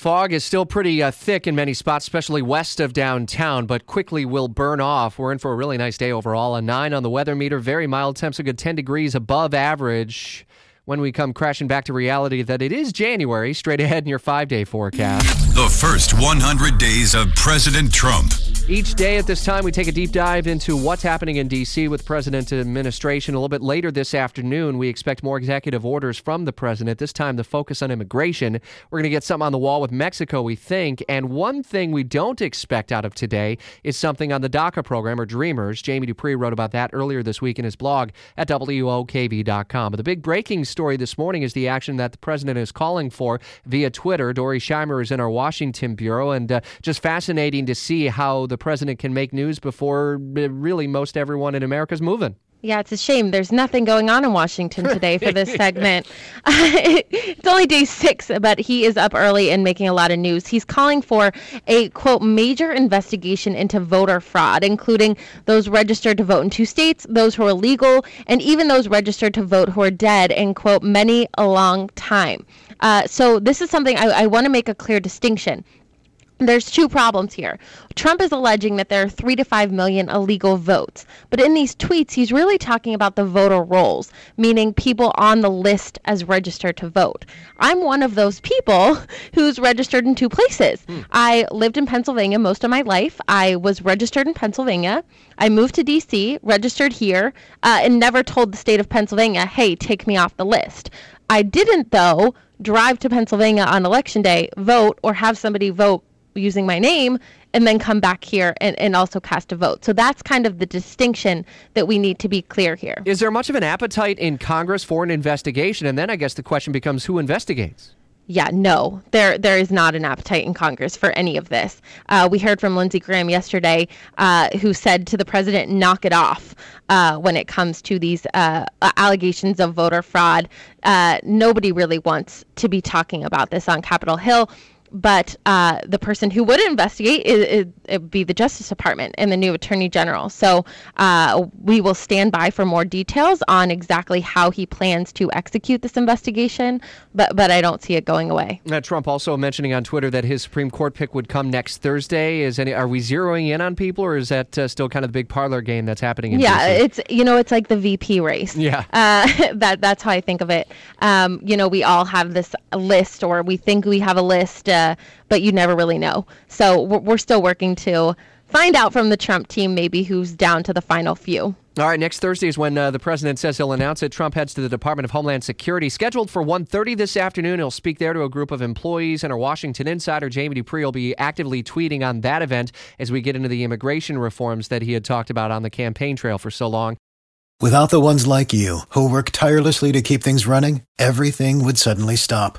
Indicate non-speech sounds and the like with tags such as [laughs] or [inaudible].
Fog is still pretty uh, thick in many spots, especially west of downtown, but quickly will burn off. We're in for a really nice day overall. A 9 on the weather meter, very mild temps, a good 10 degrees above average. When we come crashing back to reality that it is January, straight ahead in your five day forecast. The first 100 days of President Trump. Each day at this time, we take a deep dive into what's happening in D.C. with President administration. A little bit later this afternoon, we expect more executive orders from the president. This time, the focus on immigration. We're going to get something on the wall with Mexico, we think. And one thing we don't expect out of today is something on the DACA program or Dreamers. Jamie Dupree wrote about that earlier this week in his blog at WOKV.com. But the big breaking story this morning is the action that the president is calling for via Twitter. Dori Scheimer is in our Washington bureau, and uh, just fascinating to see how the president can make news before uh, really most everyone in America is moving. Yeah, it's a shame. There's nothing going on in Washington today for this [laughs] segment. [laughs] it's only day six, but he is up early and making a lot of news. He's calling for a, quote, major investigation into voter fraud, including those registered to vote in two states, those who are legal, and even those registered to vote who are dead, in, quote, many a long time. Uh, so this is something I, I want to make a clear distinction there's two problems here. Trump is alleging that there are three to five million illegal votes. But in these tweets, he's really talking about the voter rolls, meaning people on the list as registered to vote. I'm one of those people [laughs] who's registered in two places. Hmm. I lived in Pennsylvania most of my life. I was registered in Pennsylvania. I moved to D.C., registered here, uh, and never told the state of Pennsylvania, hey, take me off the list. I didn't, though, drive to Pennsylvania on election day, vote, or have somebody vote using my name and then come back here and, and also cast a vote. So that's kind of the distinction that we need to be clear here. Is there much of an appetite in Congress for an investigation? And then I guess the question becomes who investigates? yeah, no, there there is not an appetite in Congress for any of this. Uh, we heard from Lindsey Graham yesterday, uh, who said to the president, "Knock it off." Uh, when it comes to these uh, allegations of voter fraud, uh, nobody really wants to be talking about this on Capitol Hill but uh, the person who would investigate is, would be the Justice Department and the new Attorney General. So uh, we will stand by for more details on exactly how he plans to execute this investigation, but but I don't see it going away. Uh, Trump also mentioning on Twitter that his Supreme Court pick would come next Thursday. Is any are we zeroing in on people, or is that uh, still kind of the big parlor game that's happening? yeah, DC? it's you know it's like the VP race. Yeah, uh, [laughs] that that's how I think of it. Um, you know, we all have this list, or we think we have a list uh, but you never really know. So we're, we're still working to find out from the Trump team maybe who's down to the final few. All right, next Thursday is when uh, the president says he'll announce it. Trump heads to the Department of Homeland Security, scheduled for 1.30 this afternoon. He'll speak there to a group of employees, and our Washington insider, Jamie Dupree, will be actively tweeting on that event as we get into the immigration reforms that he had talked about on the campaign trail for so long. Without the ones like you, who work tirelessly to keep things running, everything would suddenly stop.